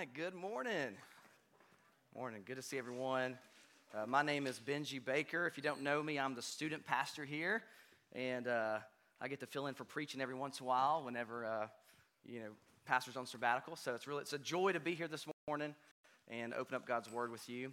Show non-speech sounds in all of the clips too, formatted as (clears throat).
right, good morning. Morning, good to see everyone. Uh, my name is Benji Baker. If you don't know me, I'm the student pastor here, and uh, I get to fill in for preaching every once in a while whenever uh, you know pastor's on sabbatical. So it's really it's a joy to be here this morning and open up God's Word with you.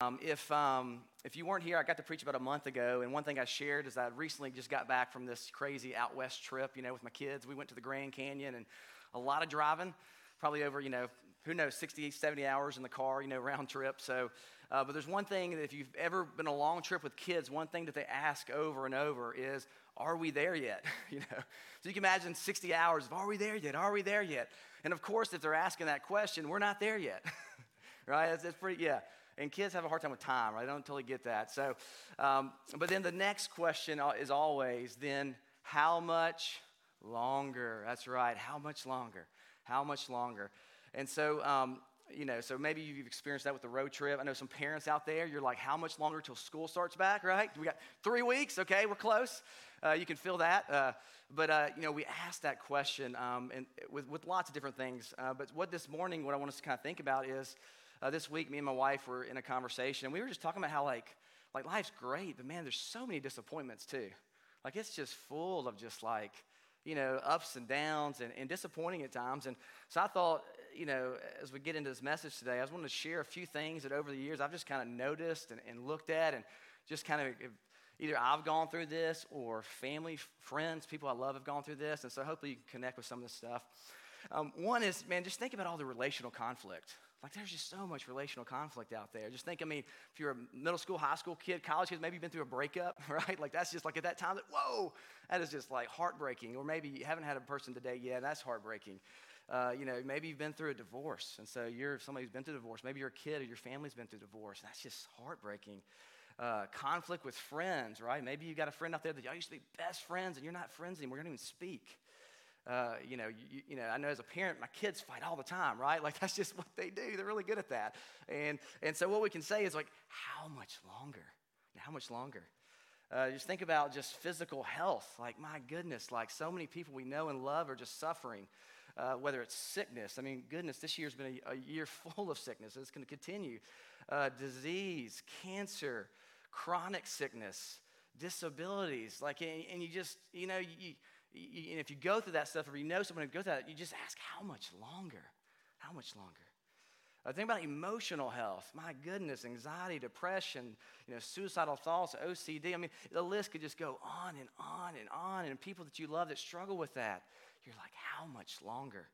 Um, if um, if you weren't here, I got to preach about a month ago, and one thing I shared is I recently just got back from this crazy out west trip. You know, with my kids, we went to the Grand Canyon and a lot of driving, probably over, you know, who knows, 60, 70 hours in the car, you know, (laughs) round trip. So, uh, but there's one thing that if you've ever been a long trip with kids, one thing that they ask over and over is, are we there yet? (laughs) you know, so you can imagine 60 hours of, are we there yet? Are we there yet? And of course, if they're asking that question, we're not there yet, (laughs) right? It's, it's pretty, yeah. And kids have a hard time with time, right? I don't totally get that. So, um, but then the next question is always, then how much longer? That's right. How much longer? How much longer? And so, um, you know, so maybe you've experienced that with the road trip. I know some parents out there, you're like, how much longer till school starts back, right? We got three weeks, okay, we're close. Uh, you can feel that. Uh, but, uh, you know, we asked that question um, and with, with lots of different things. Uh, but what this morning, what I want us to kind of think about is uh, this week, me and my wife were in a conversation, and we were just talking about how, like, like life's great, but man, there's so many disappointments too. Like, it's just full of just like, you know, ups and downs and, and disappointing at times. And so I thought, you know, as we get into this message today, I was wanting to share a few things that over the years I've just kind of noticed and, and looked at and just kind of either I've gone through this or family, friends, people I love have gone through this. And so hopefully you can connect with some of this stuff. Um, one is, man, just think about all the relational conflict. Like there's just so much relational conflict out there. Just think, I mean, if you're a middle school, high school kid, college kid, maybe you've been through a breakup, (laughs) right? Like that's just like at that time that, whoa, that is just like heartbreaking. Or maybe you haven't had a person today yet, that's heartbreaking. Uh, you know, maybe you've been through a divorce, and so you're somebody who's been through divorce. Maybe you're a kid or your family's been through divorce. That's just heartbreaking. Uh, conflict with friends, right? Maybe you got a friend out there that y'all used to be best friends, and you're not friends anymore. You don't even speak. Uh, you know, you, you, know, I know as a parent, my kids fight all the time, right? (laughs) Like that's just what they do. They're really good at that. And and so what we can say is like, how much longer? How much longer? Uh, just think about just physical health. Like my goodness, like so many people we know and love are just suffering. Uh, whether it's sickness, I mean, goodness, this year's been a, a year (laughs) full of sickness. It's going to continue. Uh, disease, cancer, chronic sickness, disabilities. Like, and, and you just, you know, you you, and if you go through that stuff, or you know someone who goes through that, you just ask, how much longer? How much longer? Uh, think about emotional health. My goodness, anxiety, depression, you know, suicidal thoughts, OCD. I mean, the list could just go on and on and on. And people that you love that struggle with that, you're like, how much longer?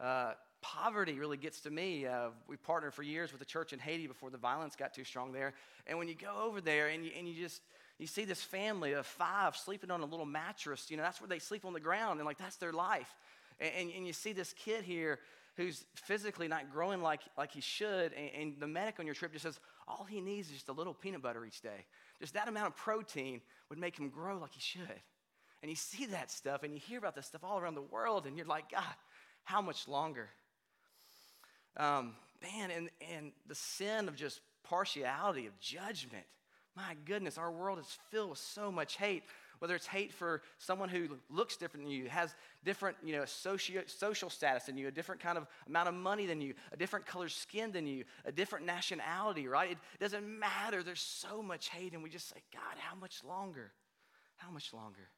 Uh, poverty really gets to me. Uh, we partnered for years with the church in Haiti before the violence got too strong there. And when you go over there and you, and you just, you see this family of five sleeping on a little mattress. You know, that's where they sleep on the ground, and like that's their life. And, and, and you see this kid here who's physically not growing like, like he should, and, and the medic on your trip just says all he needs is just a little peanut butter each day. Just that amount of protein would make him grow like he should. And you see that stuff, and you hear about this stuff all around the world, and you're like, God, how much longer? Um, man, and, and the sin of just partiality, of judgment my goodness, our world is filled with so much hate. Whether it's hate for someone who looks different than you, has different, you know, socio, social status than you, a different kind of amount of money than you, a different color skin than you, a different nationality, right? It doesn't matter. There's so much hate, and we just say, God, how much longer? How much longer?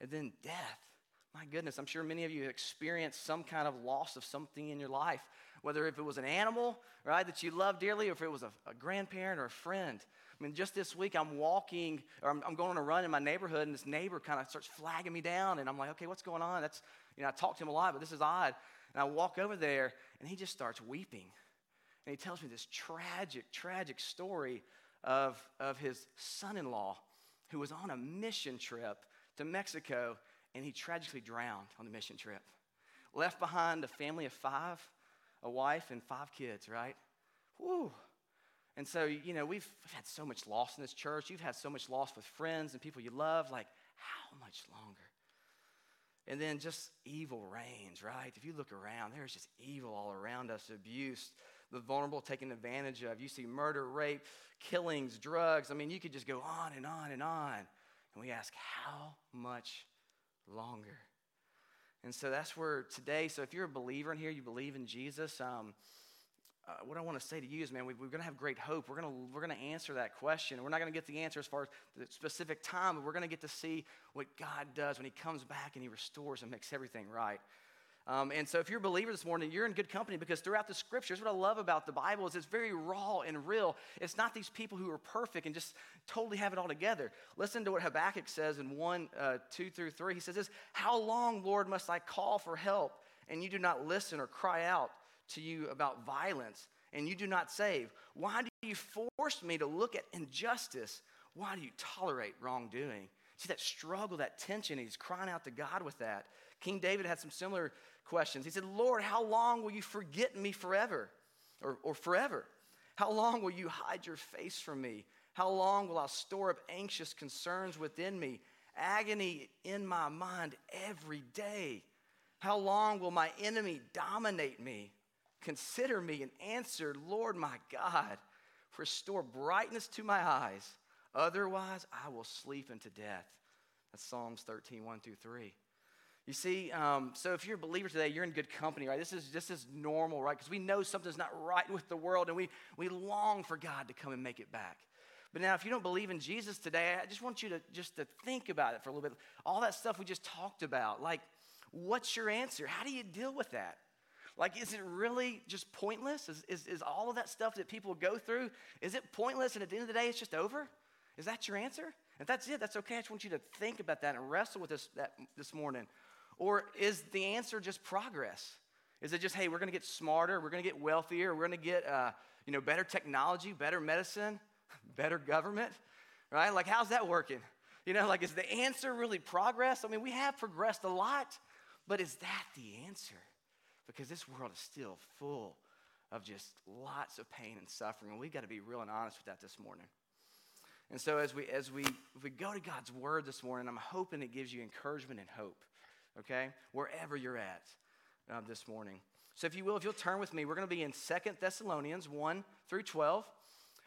And then death. My goodness, I'm sure many of you have experienced some kind of loss of something in your life, whether if it was an animal, right, that you love dearly, or if it was a, a grandparent or a friend. I mean, just this week, I'm walking, or I'm, I'm going on a run in my neighborhood, and this neighbor kind of starts flagging me down, and I'm like, okay, what's going on? That's, you know, I talk to him a lot, but this is odd. And I walk over there, and he just starts weeping. And he tells me this tragic, tragic story of, of his son in law who was on a mission trip to Mexico, and he tragically drowned on the mission trip. Left behind a family of five, a wife, and five kids, right? Whew. And so, you know, we've, we've had so much loss in this church. You've had so much loss with friends and people you love. Like, how much longer? And then just evil reigns, right? If you look around, there's just evil all around us abuse, the vulnerable taken advantage of. You see murder, rape, killings, drugs. I mean, you could just go on and on and on. And we ask, how much longer? And so that's where today, so if you're a believer in here, you believe in Jesus, um, uh, what I want to say to you is, man, we, are going to have great hope. We're going we're to answer that question. We're not going to get the answer as far as the specific time, but we're going to get to see what God does when He comes back and He restores and makes everything right. Um, and so, if you're a believer this morning, you're in good company because throughout the scriptures, what I love about the Bible is it's very raw and real. It's not these people who are perfect and just totally have it all together. Listen to what Habakkuk says in 1, uh, 2 through 3. He says this How long, Lord, must I call for help, and you do not listen or cry out to you about violence, and you do not save? Why do you force me to look at injustice? Why do you tolerate wrongdoing? See that struggle, that tension, he's crying out to God with that. King David had some similar questions. He said, Lord, how long will you forget me forever or, or forever? How long will you hide your face from me? How long will I store up anxious concerns within me, agony in my mind every day? How long will my enemy dominate me? Consider me and answer, Lord my God, restore brightness to my eyes. Otherwise, I will sleep into death. That's Psalms 13, 1 through 3. You see, um, so if you're a believer today, you're in good company, right? This is this is normal, right? Because we know something's not right with the world, and we we long for God to come and make it back. But now, if you don't believe in Jesus today, I just want you to just to think about it for a little bit. All that stuff we just talked about, like, what's your answer? How do you deal with that? Like, is it really just pointless? Is, is, is all of that stuff that people go through, is it pointless and at the end of the day, it's just over? Is that your answer? If that's it, that's okay. I just want you to think about that and wrestle with this that, this morning. Or is the answer just progress? Is it just, hey, we're going to get smarter, we're going to get wealthier, we're going to get, uh, you know, better technology, better medicine, (laughs) better government, right? Like, how's that working? You know, like, is the answer really progress? I mean, we have progressed a lot, but is that the answer? Because this world is still full of just lots of pain and suffering, and we've got to be real and honest with that this morning. And so, as we as we we go to God's Word this morning, I'm hoping it gives you encouragement and hope okay? Wherever you're at uh, this morning. So, if you will, if you'll turn with me, we're going to be in Second Thessalonians 1 through 12.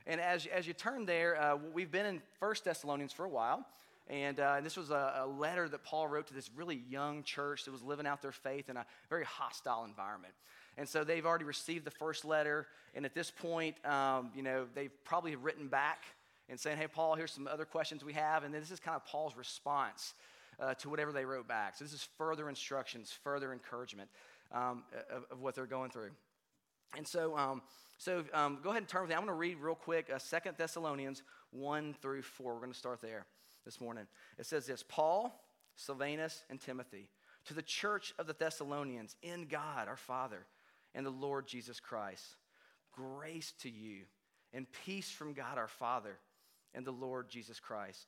And as, as you turn there, uh, we've been in First Thessalonians for a while. And uh, this was a, a, letter that Paul wrote to this really young church that was living out their faith in a very hostile environment. And so they've already received the first letter. And at this point, um, you know, they've probably written back and saying, hey, Paul, here's some other questions we have. And then this is kind of Paul's response uh, to whatever they wrote back. So this is further instructions, further encouragement um, of, of, what they're going through. And so, um, so um, go ahead and turn with me. I'm going to read real quick uh, 2 Thessalonians 1 through 4. We're going to start there this morning. It says this Paul, Silvanus, and Timothy, to the church of the Thessalonians in God our Father and the Lord Jesus Christ, grace to you and peace from God our Father and the Lord Jesus Christ.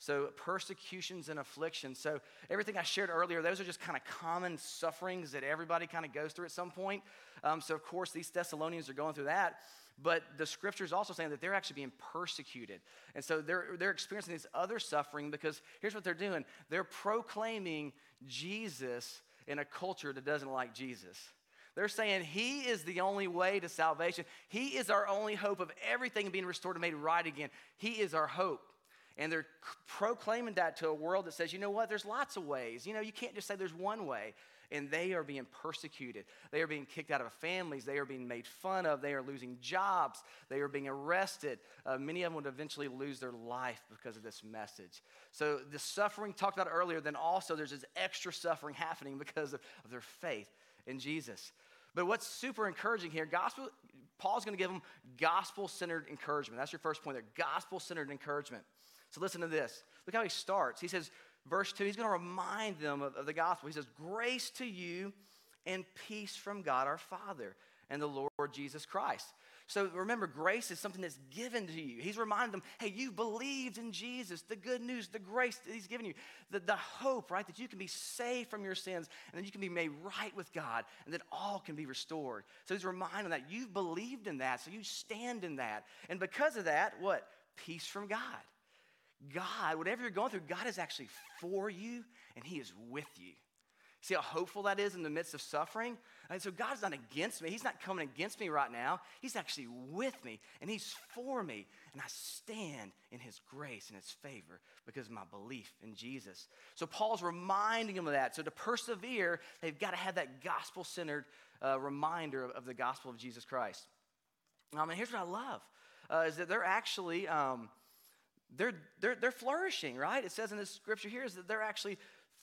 So, persecutions and afflictions. So, everything I shared earlier, those are just kind of common sufferings that everybody kind of goes through at some point. Um, so, of course, these Thessalonians are going through that. But the scripture is also saying that they're actually being persecuted. And so they're, they're experiencing this other suffering because here's what they're doing they're proclaiming Jesus in a culture that doesn't like Jesus. They're saying He is the only way to salvation. He is our only hope of everything being restored and made right again. He is our hope. And they're proclaiming that to a world that says, you know what, there's lots of ways. You know, you can't just say there's one way. And they are being persecuted. They are being kicked out of families. They are being made fun of. They are losing jobs. They are being arrested. Uh, many of them would eventually lose their life because of this message. So, the suffering talked about earlier, then also there's this extra suffering happening because of, of their faith in Jesus. But what's super encouraging here, gospel, Paul's going to give them gospel centered encouragement. That's your first point there gospel centered encouragement. So listen to this. Look how he starts. He says, verse 2, he's going to remind them of, of the gospel. He says, Grace to you and peace from God our Father and the Lord Jesus Christ. So remember, grace is something that's given to you. He's reminding them, hey, you believed in Jesus, the good news, the grace that He's given you, the, the hope, right, that you can be saved from your sins and then you can be made right with God and that all can be restored. So He's reminding them that you've believed in that, so you stand in that. And because of that, what? Peace from God. God, whatever you're going through, God is actually for you and He is with you. See how hopeful that is in the midst of suffering? And so God's not against me. He's not coming against me right now. He's actually with me and He's for me. And I stand in His grace and His favor because of my belief in Jesus. So Paul's reminding them of that. So to persevere, they've got to have that gospel centered uh, reminder of, of, the gospel of Jesus Christ. Um, and here's what I love uh, is that they're actually. Um, they're, they're, they're flourishing, right? It says in this scripture here is that they're actually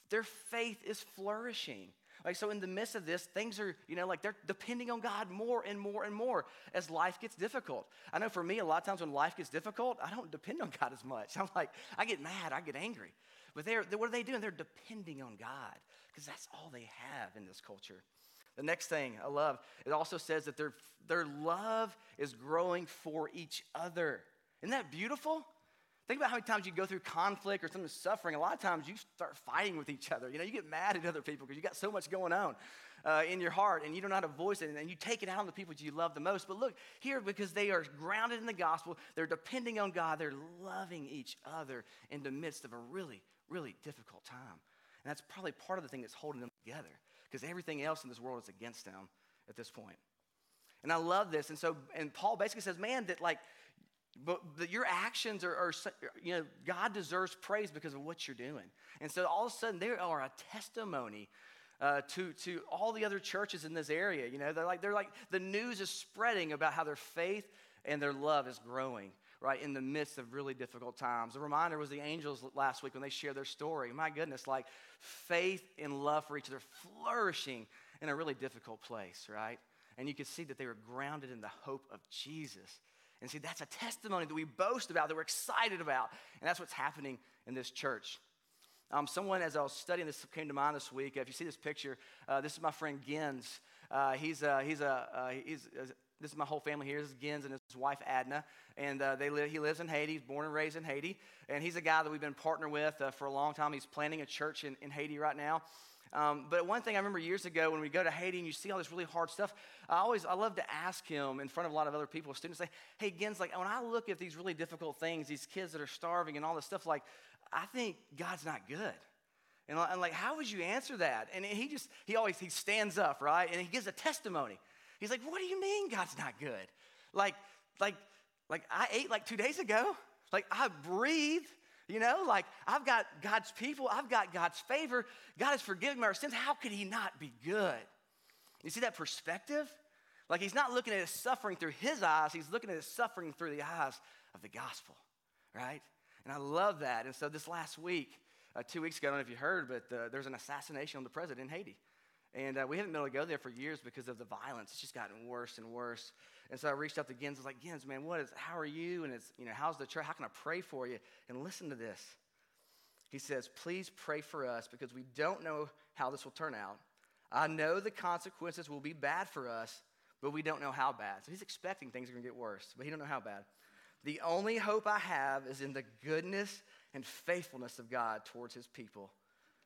their faith is flourishing. Like, so in the midst of this, things are, you know, like they're depending on God more and more and more as life gets difficult. I know for me, a lot of times when life gets difficult, I don't depend on (laughs) God as much. I'm like, I get mad, I get angry. But they're, what are they doing? They're depending on God because that's all they have in this culture. The next thing I love, it also says that their, their love is growing for each other. Isn't that beautiful? Think about how many times you go through conflict or something suffering. A lot of times you start fighting with each other. You know, you get mad at other people because you got so much going on uh, in your heart and you don't know how to voice it and you take it out on the people you love the most. But look, here, because they are grounded in the gospel, they're depending on God, they're loving each other in the midst of a really, really difficult time. And that's probably part of the thing that's holding them together because everything else in this world is against them at this point. And I love this. And so, and Paul basically says, man, that like, but the, your actions are, are, you know, God deserves praise because of what you're doing. And so all of a sudden, they are a testimony uh, to, to all the other churches in this area. You know, they're like, they're like, the news is spreading about how their faith and their love is growing, right, in the midst of really difficult times. The reminder was the angels last week when they shared their story. My goodness, like faith and love for each other flourishing in a really difficult place, right? And you could see that they were grounded in the hope of Jesus and see, that's a testimony that we boast about, that we're excited about. And that's what's happening in this church. Um, someone, as I was studying this, came to mind this week. If you see this picture, uh, this is my friend Gins. Uh, he's, uh, he's, a, uh, he's, uh, this is my whole family here. This is Gins and his wife Adna. And uh, they live, he lives in Haiti. He's born and raised in Haiti. And he's a guy that we've been partnered with for a long time. He's planning a church in, in Haiti right now. Um, but one thing I remember years ago when we go to Haiti and you see all this really hard stuff, I always I love to ask him in front of a lot of other people, students, say, "Hey, Gens, like when I look at these really difficult things, these kids that are starving and all this stuff, like I think God's not good." And I'm like, how would you answer that? And he just he always he stands up, right, and he gives a testimony. He's like, "What do you mean God's not good? Like, like, like I ate like two days ago. Like I breathe." You know, like I've got God's people, I've got God's favor. God has forgiven my sins. How could He not be good? You see that perspective? Like He's not looking at His suffering through His eyes, He's looking at His suffering through the eyes of the gospel, right? And I love that. And so this last week, uh, two weeks ago, I don't know if you heard, but uh, there's an assassination on the president in Haiti. And uh, we haven't been able to go there for years because of the violence. It's just gotten worse and worse. And so I reached out to Gens. I was like, Gens, man, what is, how are you? And it's, you know, how's the church? How can I pray for you? And listen to this. He says, please pray for us because we don't know how this will turn out. I know the consequences will be bad for us, but we don't know how bad. So he's expecting things are going to get worse, but he don't know how bad. The only hope I have is in the goodness and faithfulness of God towards his people.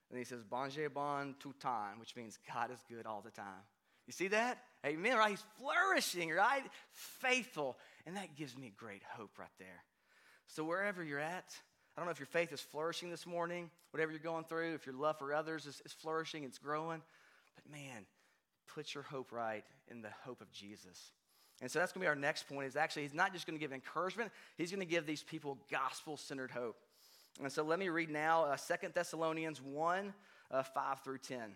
And he says, Bon bon tout time, which means God is good all the time. You see that? Amen, right? He's flourishing, right? Faithful. And that gives me great hope right there. So, wherever you're at, I don't know if your faith is flourishing this morning, whatever you're going through, if your love for others is, is flourishing, it's growing. But man, put your hope right in the hope of Jesus. And so that's going to be our next point is actually he's not just going to give encouragement, he's going to give these people gospel-centered hope. And so let me read now uh, 2 Thessalonians 1, uh, 5 through 10.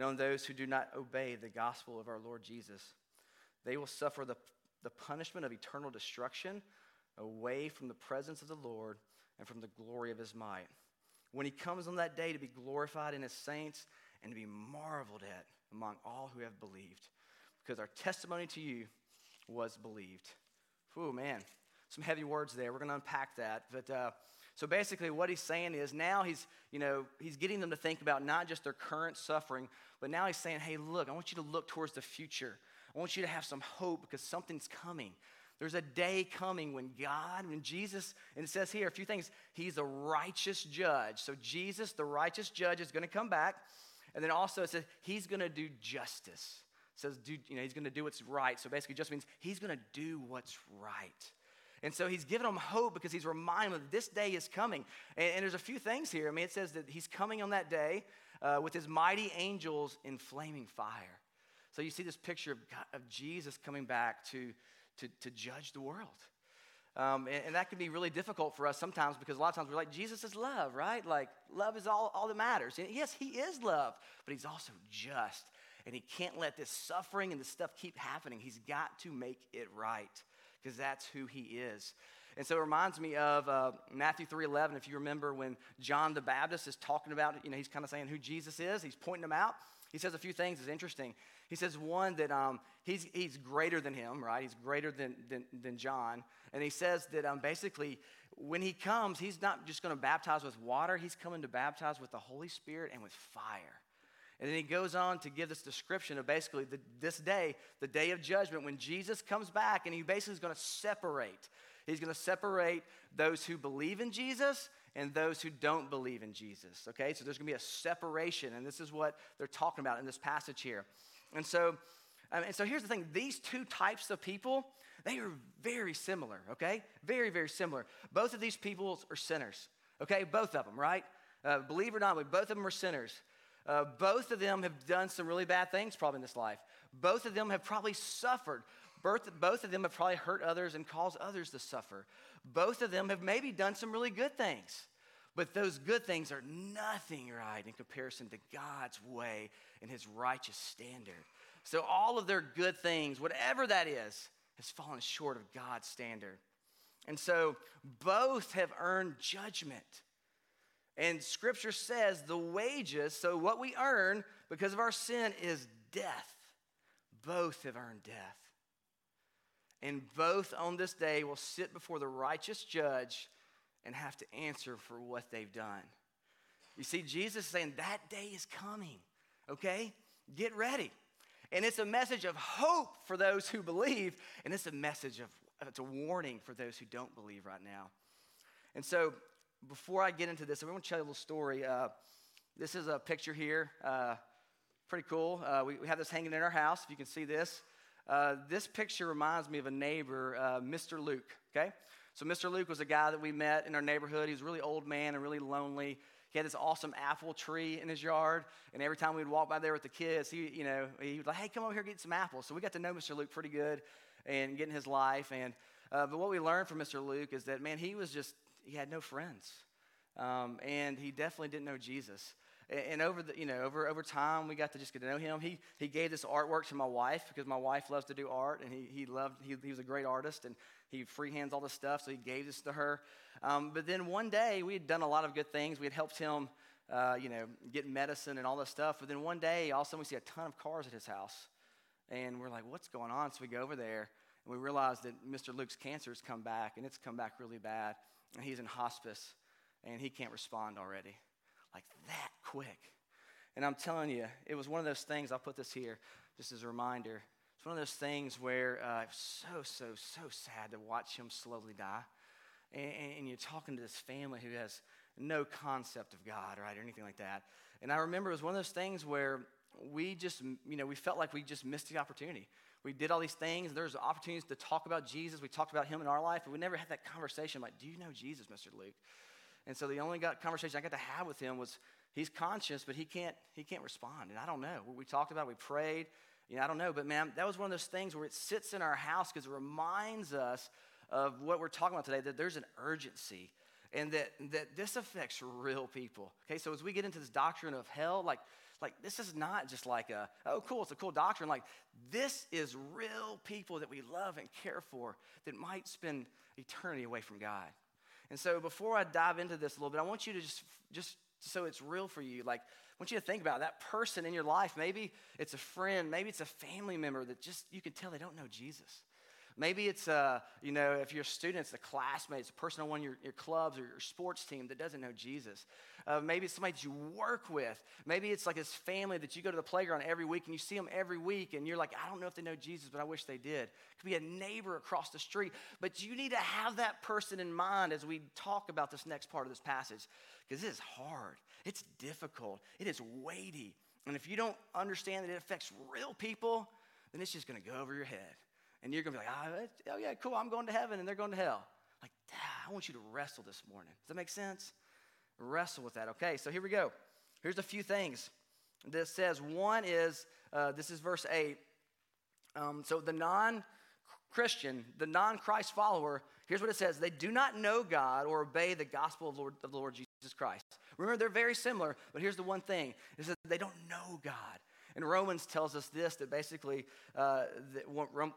and on those who do not obey the gospel of our Lord Jesus. They will suffer the the punishment of eternal destruction away from the presence of the Lord and from the glory of his might. When he comes on that day to be glorified in his saints and to be marveled at among all who have believed. Because our testimony to you was believed. Oh, man. Some heavy words there. We're going to unpack that. But uh, so basically, what he's saying is now he's, you know, he's getting them to think about not just their current suffering, but now he's saying, hey, look, I want you to look towards the future. I want you to have some hope because something's coming. There's a day coming when God, when Jesus, and it says here a few things, he's a righteous judge. So Jesus, the righteous judge, is going to come back. And then also it says he's going to do justice. It says, do, you know, he's going to do what's right. So basically, just means he's going to do what's right. And so he's giving them hope because he's reminding them that this day is coming. And, and, there's a few things here. I mean, it says that he's coming on that day uh, with his mighty angels in flaming fire. So you see this picture of, God, of Jesus coming back to, to, to judge the world. Um, and, and, that can be really difficult for us sometimes because a lot of times we're like, Jesus is love, right? Like, love is all, all that matters. And yes, he is love, but he's also just. And he can't let this suffering and this stuff keep happening. He's got to make it right because that's who he is. And so it reminds me of uh, Matthew 3.11. If you remember when John the Baptist is talking about, you know, he's kind of saying who Jesus is. He's pointing him out. He says a few things that's interesting. He says, one, that um, he's, he's greater than him, right? He's greater than, than, than John. And he says that um, basically, when he comes, he's not just going to baptize with water, he's coming to baptize with the Holy Spirit and with fire. And then he goes on to give this description of basically the, this day, the day of judgment, when Jesus comes back and he basically is going to separate. He's going to separate those who believe in Jesus and those who don't believe in Jesus. Okay, so there's going to be a separation, and this is what they're talking about in this passage here. And so, um, and so here's the thing these two types of people, they are very similar, okay? Very, very similar. Both of these peoples are sinners, okay? Both of them, right? Uh, believe it or not, both of them are sinners. Uh, both of them have done some really bad things probably in this life. Both of them have probably suffered. Both, both of them have probably hurt others and caused others to suffer. Both of them have maybe done some really good things. But those good things are nothing right in comparison to God's way and his righteous standard. So all of their good things, whatever that is, has fallen short of God's standard. And so both have earned judgment. And scripture says the wages, so what we earn because of our sin is death. Both have earned death. And both on this day will sit before the righteous judge and have to answer for what they've done. You see, Jesus saying that day is coming, okay? Get ready. And it's a message of hope for those who believe, and it's a message of, it's a warning for those who don't believe right now. And so, before I get into this, I want to tell you a little story. Uh, this is a picture here. Uh, pretty cool. Uh, we, we, have this hanging in our house, if you can see this. Uh, this picture reminds me of a neighbor, uh, Mr. Luke, okay? So Mr. Luke was a guy that we met in our neighborhood. He was a really old man and really lonely. He had this awesome apple tree in his yard, and every time we'd walk by there with the kids, he, you know, he was like, "Hey, come over here, get some apples." So we got to know Mr. Luke pretty good, and getting his life. And uh, but what we learned from Mr. Luke is that man, he was just he had no friends, um, and he definitely didn't know Jesus. And over the, you know, over, over time, we got to just get to know him. He, he gave this artwork to my wife because my wife loves to do art, and he, he loved, he, he was a great artist, and he freehands all this stuff, so he gave this to her. Um, but then one day, we had done a lot of good things. We had helped him, uh, you know, get medicine and all this stuff. But then one day, all of a sudden, we see a ton of cars at his house. And we're like, what's going on? So we go over there, and we realize that Mr. Luke's cancer has come back, and it's come back really bad. And he's in hospice, and he can't respond already like that quick. And I'm telling you, it was one of those things, I'll put this here just as a reminder. It's one of those things where uh, it's so, so, so sad to watch him slowly die. And, and, you're talking to this family who has no concept of God, right, or anything like that. And I remember it was one of those things where we just, you know, we felt like we just missed the opportunity. We did all these things. There's opportunities to talk about Jesus. We talked about him in our life, but we never had that conversation like, do you know Jesus, Mr. Luke? And so the only got conversation I got to have with him was he's conscious, but he can't he can't respond. And I don't know. We talked about it, we prayed. You know, I don't know, but man, that was one of those things where it sits in our house because it reminds us of what we're talking about today, that there's an urgency and that, that this affects real people. Okay, so as we get into this doctrine of hell, like, Like, this is not just like a, oh, cool, it's a cool doctrine. Like, this is real people that we love and care for that might spend eternity away from God. And so, before I dive into this a little bit, I want you to just, just so it's real for you, like, I want you to think about that person in your life. Maybe it's a friend, maybe it's a family member that just, you can tell they don't know Jesus. Maybe it's, a, you know, if you're a student, it's a classmate, it's a person on one of your, your clubs or your sports team that doesn't know Jesus. Uh, maybe it's somebody that you work with. Maybe it's like his family that you go to the playground every week and you see them every week and you're like, I don't know if they know Jesus, but I wish they did. It could be a neighbor across the street. But you need to have that person in mind as we talk about this next part of this passage because it is hard, it's difficult, it is weighty. And if you don't understand that it affects real people, then it's just going to go over your head. And you're going to be like, oh, oh, yeah, cool, I'm going to heaven and they're going to hell. Like, I want you to wrestle this morning. Does that make sense? Wrestle with that. Okay, so here we go. Here's a few things that says. One is, uh, this is verse 8. Um, so the non Christian, the non Christ follower, here's what it says they do not know God or obey the gospel of, Lord, of the Lord Jesus Christ. Remember, they're very similar, but here's the one thing is that they don't know God. And Romans tells us this that basically, uh, that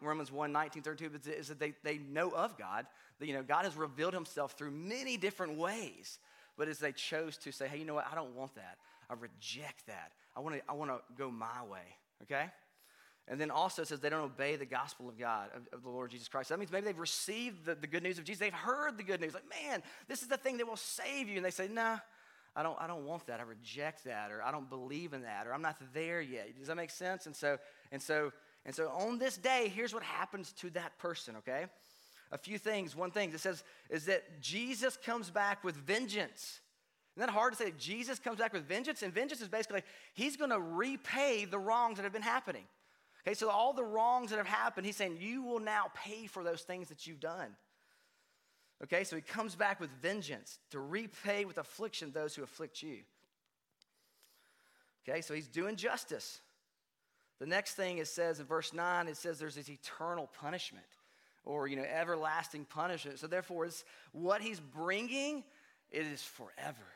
Romans 1 19, 32, is that they, they know of God. That, you know, God has revealed himself through many different ways. But as they chose to say, hey, you know what? I don't want that. I reject that. I want to I wanna go my way, okay? And then also says they don't obey the gospel of God, of, of the Lord Jesus Christ. That means maybe they've received the, the, good news of Jesus. They've heard the good news. Like, man, this is the thing that will save you. And they say, nah, I don't, I don't want that. I reject that, or I don't believe in that, or I'm not there yet. Does that make sense? And so, and so, and so on this day, here's what happens to that person, okay? A few things. One thing it says is that Jesus comes back with vengeance. Isn't that hard to say? Jesus comes back with vengeance? And vengeance is basically he's going to repay the wrongs that have been happening. Okay, so all the wrongs that have happened, he's saying, you will now pay for those things that you've done. Okay, so he comes back with vengeance to repay with affliction those who afflict you. Okay, so he's doing justice. The next thing it says in verse 9, it says there's this eternal punishment or, you know, everlasting punishment. So therefore, it's what he's bringing, it is forever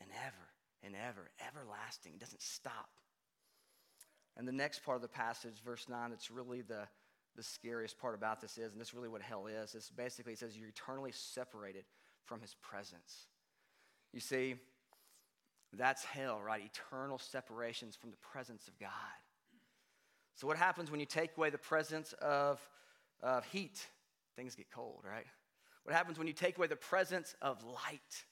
and ever and ever, everlasting. It doesn't stop. And the next part of the passage, verse 9, it's really the, the scariest part about this is, and this is really what hell is, it's basically it says you're eternally separated from his presence. You see, that's hell, right? Eternal separations from the presence of God. So, what happens when you take away the presence of, of heat? Things get cold, right? What happens when you take away the presence of light?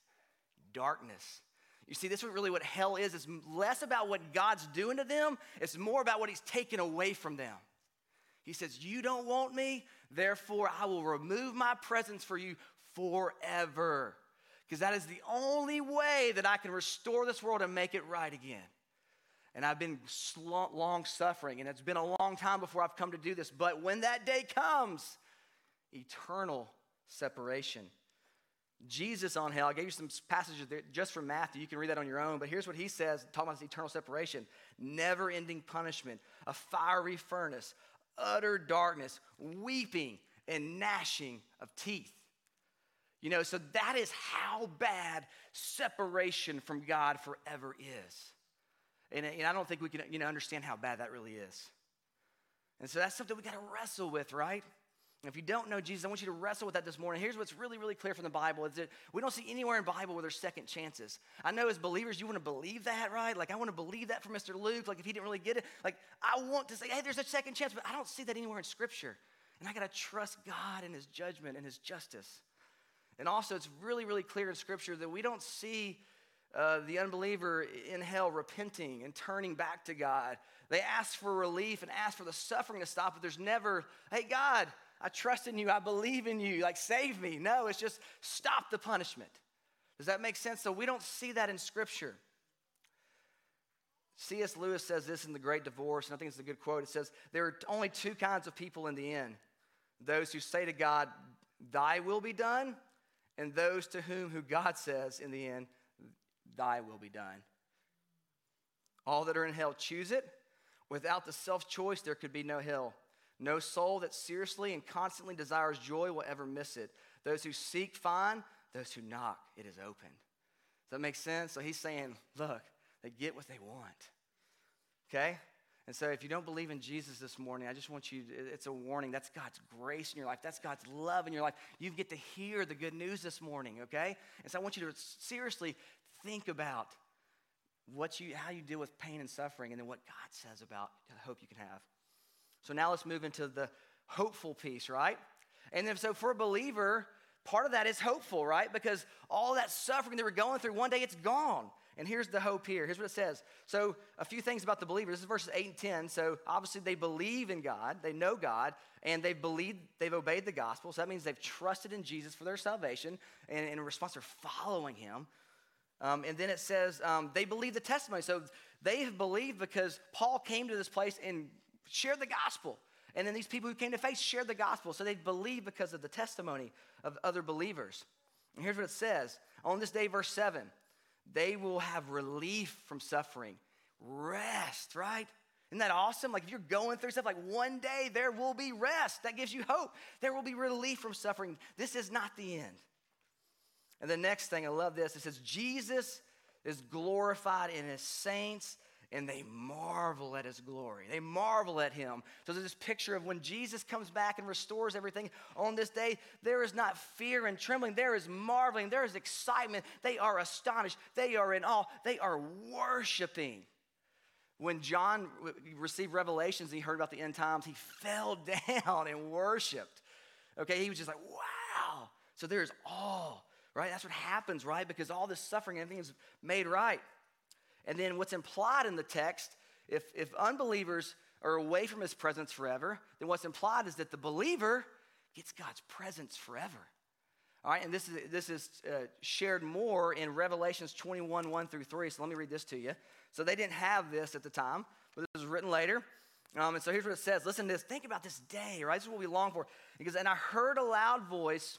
Darkness. You see, this is really what hell is. It's less about what God's doing to them, it's more about what He's taken away from them. He says, You don't want me, therefore I will remove my presence for you forever. Because that is the only way that I can restore this world and make it right again. And I've been long suffering, and it's been a long time before I've come to do this. But when that day comes, eternal separation. Jesus on hell, I gave you some passages there just from Matthew. You can read that on your own. But here's what he says talking about this eternal separation never ending punishment, a fiery furnace, utter darkness, weeping and gnashing of teeth. You know, so that is how bad separation from God forever is. And, and I don't think we can you know, understand how bad that really is. And so that's something we got to wrestle with, right? If you don't know Jesus, I want you to wrestle with that this morning. Here's what's really, really clear from the Bible is that we don't see anywhere in Bible where there's second chances. I know as believers, you want to believe that, right? Like, I want to believe that for Mr. Luke. Like, if he didn't really get it, like, I want to say, hey, there's a second chance, but I don't see that anywhere in Scripture. And I got to trust God and his judgment and his justice. And also, it's really, really clear in Scripture that we don't see uh, the unbeliever in hell repenting and turning back to God. They ask for relief and ask for the suffering to stop, but there's never, hey, God, I trust in you. I believe in you. Like, save me. No, it's just stop the punishment. Does that make sense? So we don't see that in Scripture. C.S. Lewis says this in The Great Divorce, and I think it's a good quote. It says, There are only two kinds of people in the end those who say to God, Thy will be done, and those to whom who God says in the end, Thy will be done. All that are in hell choose it. Without the self choice, there could be no hell. No soul that seriously and constantly desires joy will ever miss it. Those who seek find, those who knock, it is open. Does that make sense? So he's saying, look, they get what they want. Okay? And so if you don't believe in Jesus this morning, I just want you, to, it's a warning. That's God's grace in your life. That's God's love in your life. You get to hear the good news this morning, okay? And so I want you to seriously think about what you, how you deal with pain and suffering and then what God says about the hope you can have. So now let's move into the hopeful piece, right? And then so for a believer, part of that is hopeful, right? Because all that suffering that we're going through, one day it's gone. And here's the hope here. Here's what it says. So, a few things about the believer. This is verses 8 and 10. So, obviously, they believe in God, they know God, and they've believed, they've obeyed the gospel. So, that means they've trusted in Jesus for their salvation, and in response, they're following him. Um, and then it says um, they believe the testimony. So, they have believed because Paul came to this place and shared the gospel. And then these people who came to faith shared the gospel. So, they believe because of the testimony of other believers. And here's what it says on this day, verse 7 they will have relief from suffering, rest, right? Isn't that awesome? Like if you're going through stuff, like one day there will be rest. That gives you hope. There will be relief from suffering. This is not the end. And the next thing, I love this. It says, Jesus is glorified in his saints and they marvel at his glory. They marvel at him. So there's this picture of when Jesus comes back and restores everything on this day, there is not fear and trembling, there is marveling, there is excitement. They are astonished, they are in awe, they are worshiping. When John received revelations and he heard about the end times, he fell (laughs) down and worshiped. Okay, he was just like, wow. So there's awe, right? That's what happens, right? Because all this suffering, everything is made right. And then what's implied in the text, if, if unbelievers are away from his presence forever, then what's implied is that the believer gets God's presence forever. All right, and this is, this is uh, shared more in Revelations 21, 1 through 3. So let me read this to you. So they didn't have this at the time, but this was written later. Um, and so here's what it says. Listen to this. Think about this day, right? This is what we long for. Because, and I heard a loud voice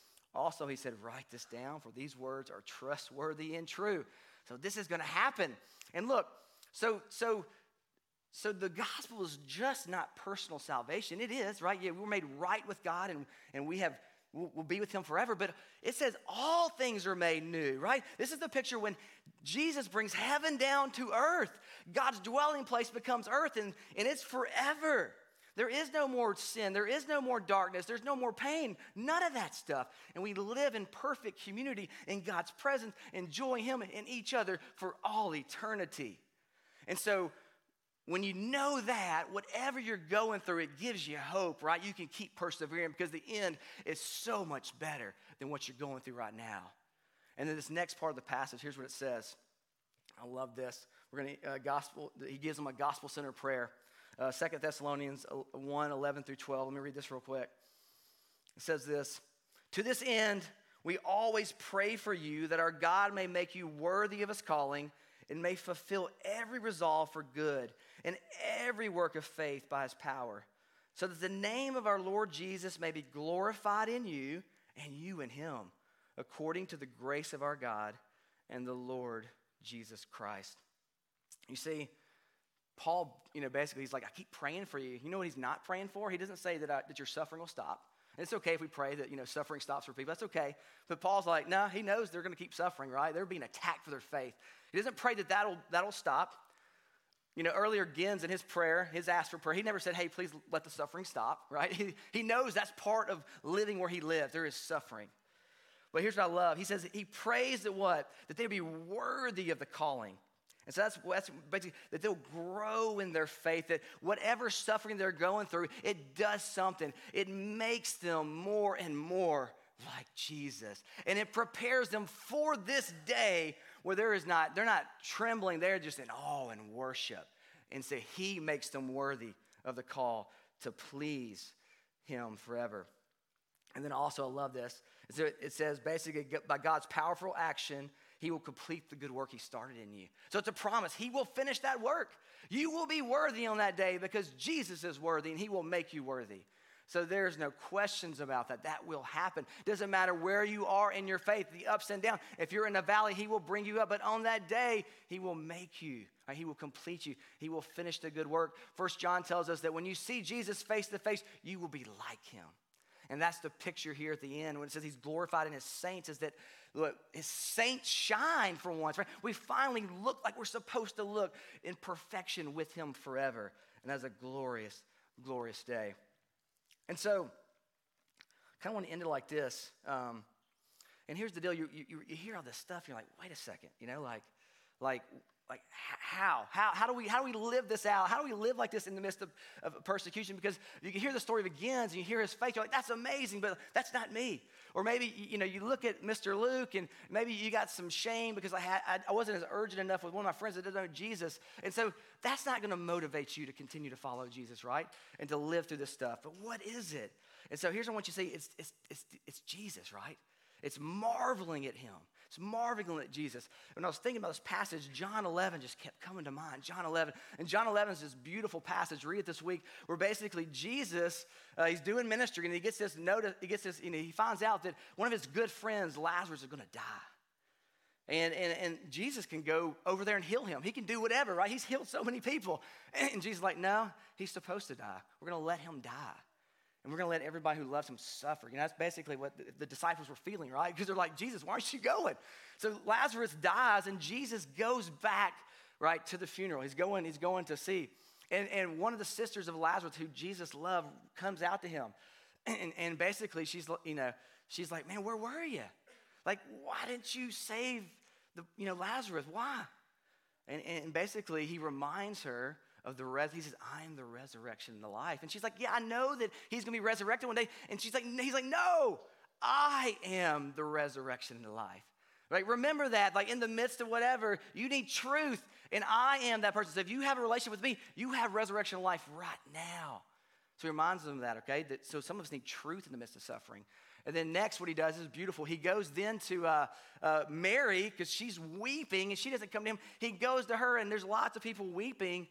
Also, he said, Write this down, for these words are trustworthy and true. So this is going to happen. And look, so so so the gospel is just not personal salvation. It is, right? Yeah, we're made right with God and, and we have we'll, we'll be with him forever. But it says all things are made new, right? This is the picture when Jesus brings heaven down to earth. God's dwelling place becomes earth, and, and it's forever. There is no more sin. There is no more darkness. There's no more pain. None of that stuff. And we live in perfect community in God's presence, enjoying Him and each other for all eternity. And so, when you know that, whatever you're going through, it gives you hope, right? You can keep persevering because the end is so much better than what you're going through right now. And then this next part of the passage, here's what it says. I love this. We're going to, uh, gospel, he gives them a gospel centered prayer uh, 2 Thessalonians 1 11 through 12. Let me read this real quick. It says this To this end, we always pray for you that our God may make you worthy of his calling and may fulfill every resolve for good and every work of faith by his power, so that the name of our Lord Jesus may be glorified in you and you in him, according to the grace of our God and the Lord Jesus Christ. You see, Paul, you know, basically, he's like, I keep praying for you. You know what he's not praying for? He doesn't say that, I, that your suffering will stop. And it's okay if we pray that, you know, suffering stops for people. That's okay. But Paul's like, no, he knows they're going to keep suffering, right? They're being attacked for their faith. He doesn't pray that that'll, that'll stop. You know, earlier, Gins in his prayer, his ask for prayer, he never said, hey, please let the suffering stop, (laughs) right? He, he knows that's part of living where he lives. There is suffering. But here's what I love. He says he prays that what? That they be worthy of the calling. And so that's, that's basically that they'll grow in their faith, that whatever suffering they're going through, it does something. It makes them more and more like Jesus. And it prepares them for this day where there is not, they're not trembling, they're just in awe and worship. And so he makes them worthy of the call to please him forever. And then also, I love this. It says basically, by God's powerful action, He will complete the good work He started in you. So it's a promise. He will finish that work. You will be worthy on that day because Jesus is worthy and He will make you worthy. So there's no questions about that. That will happen. Doesn't matter where you are in your faith, the ups and downs. If you're in a valley, He will bring you up. But on that day, He will make you. Right? He will complete you. He will finish the good work. First John tells us that when you see Jesus face to face, you will be like Him. And that's the picture here at the end when it says he's glorified in his saints, is that look, his saints shine for once, right? We finally look like we're supposed to look in perfection with him forever. And that's a glorious, glorious day. And so, kind of want to end it like this. Um, and here's the deal you, you, you hear all this stuff, you're like, wait a second, you know, like, like like how? how how do we how do we live this out? How do we live like this in the midst of, of persecution? Because you can hear the story begins and you hear his faith you're like that's amazing but that's not me. Or maybe you know you look at mr luke and maybe you got some shame because i had i wasn't as urgent enough with one of my friends that didn't know jesus. And so that's not going to motivate you to continue to follow jesus right? And to live through this stuff. But what is it? And so here's what i want you to say. It's it's it's, it's jesus right? It's marveling at him it's marveling at Jesus. When I was thinking about this passage, John 11 just kept coming to mind. John 11. And John 11 is this beautiful passage. Read it this week where basically Jesus, uh, he's doing ministry and he gets this notice, he gets this, you know, he finds out that one of his good friends, Lazarus, is going to die. And, and, and Jesus can go over there and heal him. He can do whatever, right? He's healed so many people. And Jesus like, no, he's supposed to die. We're going to let him die. And we're going to let everybody who loves him suffer. You know, that's basically what the, the disciples were feeling, right? Because they're like, Jesus, why aren't you going? So Lazarus dies, and Jesus goes back, right, to the funeral. He's going, he's going to see. And, and one of the sisters of Lazarus, who Jesus loved, comes out to him. (clears throat) And, and basically, she's, you know, she's like, man, where were you? Like, why didn't you save the, you know, Lazarus? Why? And, and basically, he reminds her of the res. He says, "I am the resurrection and the life." And she's like, "Yeah, I know that he's going to be resurrected one day." And she's like, "He's like, no, I am the resurrection and the life." Right? Remember that, like in the midst of whatever, you need truth, and I am that person. So if you have a relationship with me, you have resurrection and life right now. So he reminds them of that, okay? That, so some of us need truth in the midst of suffering. And then next, what he does is beautiful. He goes then to uh, uh, Mary because she's weeping and she doesn't come to him. He goes to her, and there's lots of people weeping.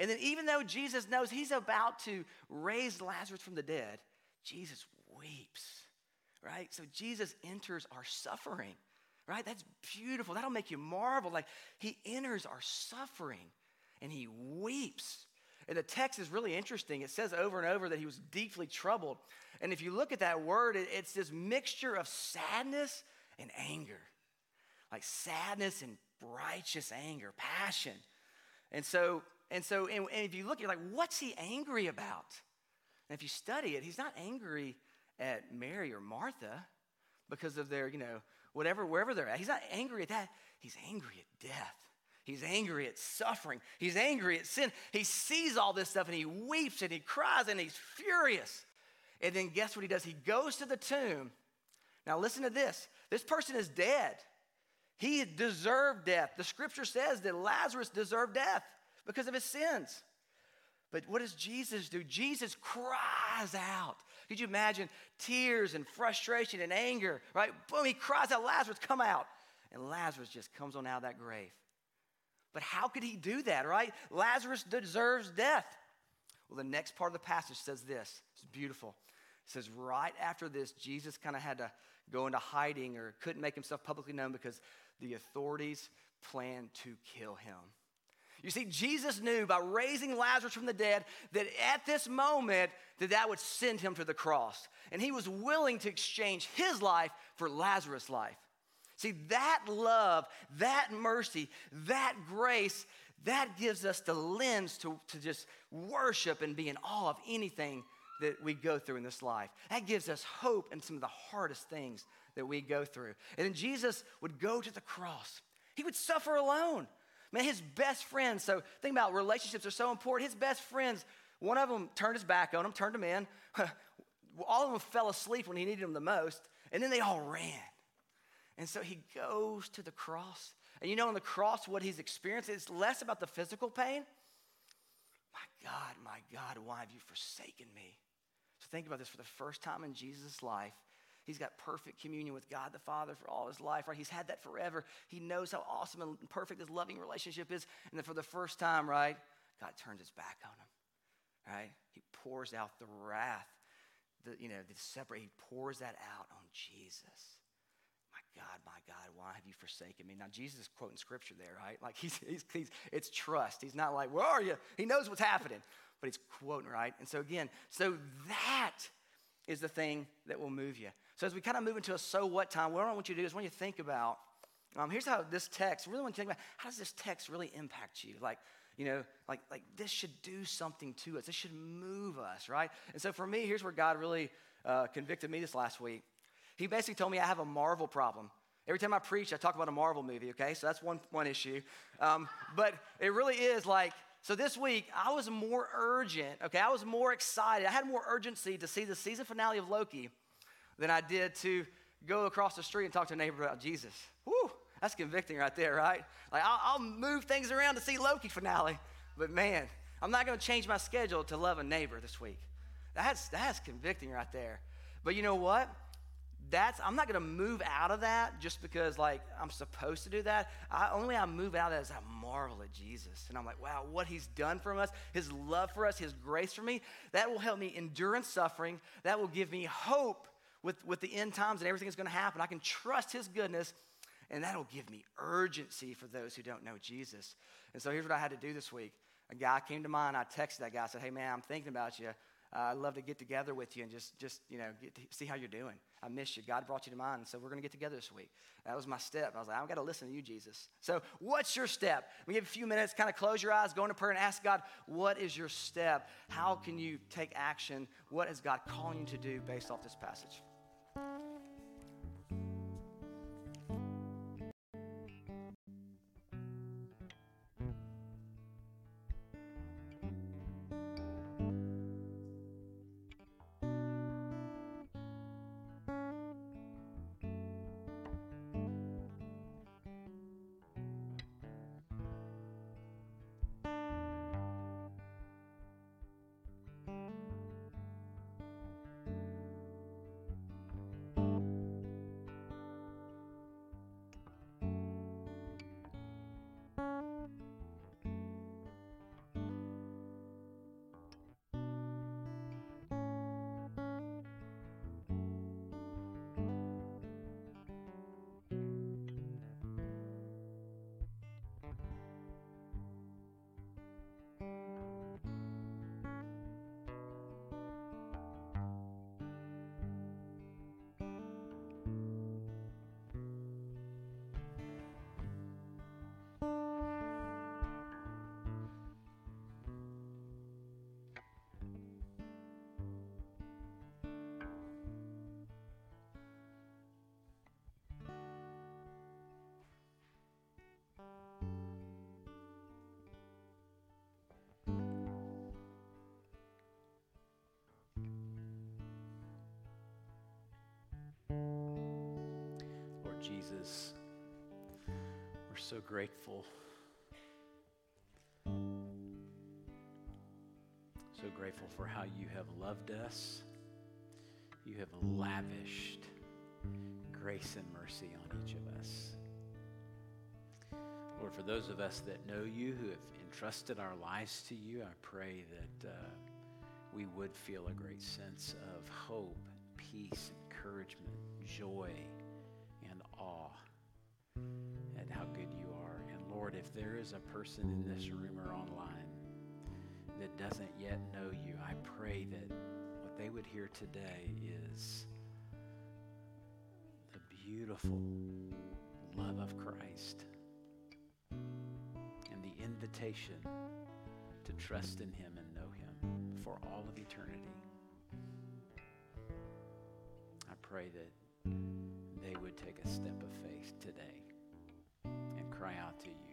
And then, even though Jesus knows he's about to raise Lazarus from the dead, Jesus weeps, right? So, Jesus enters our suffering, right? That's beautiful. That'll make you marvel. Like, he enters our suffering and he weeps. And the text is really interesting. It says over and over that he was deeply troubled. And if you look at that word, it's this mixture of sadness and anger, like sadness and righteous anger, passion. And so and so, and, and if you look, you're like, what's he angry about? And if you study it, he's not angry at Mary or Martha because of their, you know, whatever, wherever they're at. He's not angry at that. He's angry at death. He's angry at suffering. He's angry at sin. He sees all this stuff and he weeps and he cries and he's furious. And then guess what he does? He goes to the tomb. Now, listen to this this person is dead. He deserved death. The scripture says that Lazarus deserved death because of his sins. But what does Jesus do? Jesus cries out. Could you imagine tears and frustration and anger, right? Boom, he cries out, Lazarus, come out. And Lazarus just comes on out of that grave. But how could he do that, right? Lazarus deserves death. Well, the next part of the passage says this. It's beautiful. It says, right after this, Jesus kind of had to go into hiding or couldn't make himself publicly known because the authorities planned to kill him. You see, Jesus knew by raising Lazarus from the dead that at this moment that that would send him to the cross. And he was willing to exchange his life for Lazarus' life. See, that love, that mercy, that grace, that gives us the lens to, to just worship and be in awe of anything that we go through in this life. That gives us hope in some of the hardest things that we go through. And then Jesus would go to the cross. He would suffer alone. Man, his best friends, so think about relationships are so important. His best friends, one of them turned his back on him, turned him in. (laughs) all of them fell asleep when he needed them the most, and then they all ran. And so he goes to the cross. And you know, on the cross, what he's experienced is less about the physical pain. My God, my God, why have you forsaken me? So think about this for the first time in Jesus' life, He's got perfect communion with God the Father for all his life, right? He's had that forever. He knows how awesome and perfect his loving relationship is. And then for the first time, right, God turns his back on him, right? He pours out the wrath, the, you know, the separate, he pours that out on Jesus. My God, my God, why have you forsaken me? Now, Jesus is quoting scripture there, right? Like, he's, he's, he's, it's trust. He's not like, where are you? He knows what's happening, but he's quoting, right? And so, again, so that is the thing that will move you. So, as we kind of move into a so what time, what I want you to do is when you think about, um, here's how this text, really want to think about how does this text really impact you? Like, you know, like, like this should do something to us. This should move us, right? And so for me, here's where God really uh, convicted me this last week. He basically told me I have a Marvel problem. Every time I preach, I talk about a Marvel movie, okay? So that's one, one issue. Um, but it really is like, so this week, I was more urgent, okay? I was more excited. I had more urgency to see the season finale of Loki than I did to go across the street and talk to a neighbor about Jesus. Whew, that's convicting right there, right? Like, I'll, I'll move things around to see Loki finale, but man, I'm not gonna change my schedule to love a neighbor this week. That's, that's convicting right there. But you know what? that's I'm not gonna move out of that just because like I'm supposed to do that. I, only I move out of I marvel at Jesus. And I'm like, wow, what he's done for us, his love for us, his grace for me, that will help me endure in suffering. That will give me hope with, with the end times and everything that's gonna happen. I can trust his goodness, and that'll give me urgency for those who don't know Jesus. And so here's what I had to do this week. A guy came to mind, I texted that guy, I said, Hey man, I'm thinking about you. Uh, I'd love to get together with you and just, just you know, to see how you're doing. I miss you. God brought you to mind, so we're going to get together this week. That was my step. I was like, I've got to listen to you, Jesus. So, what's your step? We have a few minutes, kind of close your eyes, go into prayer, and ask God, what is your step? How can you take action? What is God calling you to do based off this passage? Thank you. Jesus. We're so grateful. So grateful for how you have loved us. You have lavished grace and mercy on each of us. Lord, for those of us that know you, who have entrusted our lives to you, I pray that uh, we would feel a great sense of hope, peace, encouragement, joy Lord, if there is a person in this room or online that doesn't yet know you, I pray that what they would hear today is the beautiful love of Christ and the invitation to trust in Him and know Him for all of eternity. I pray that would take a step of faith today and cry out to you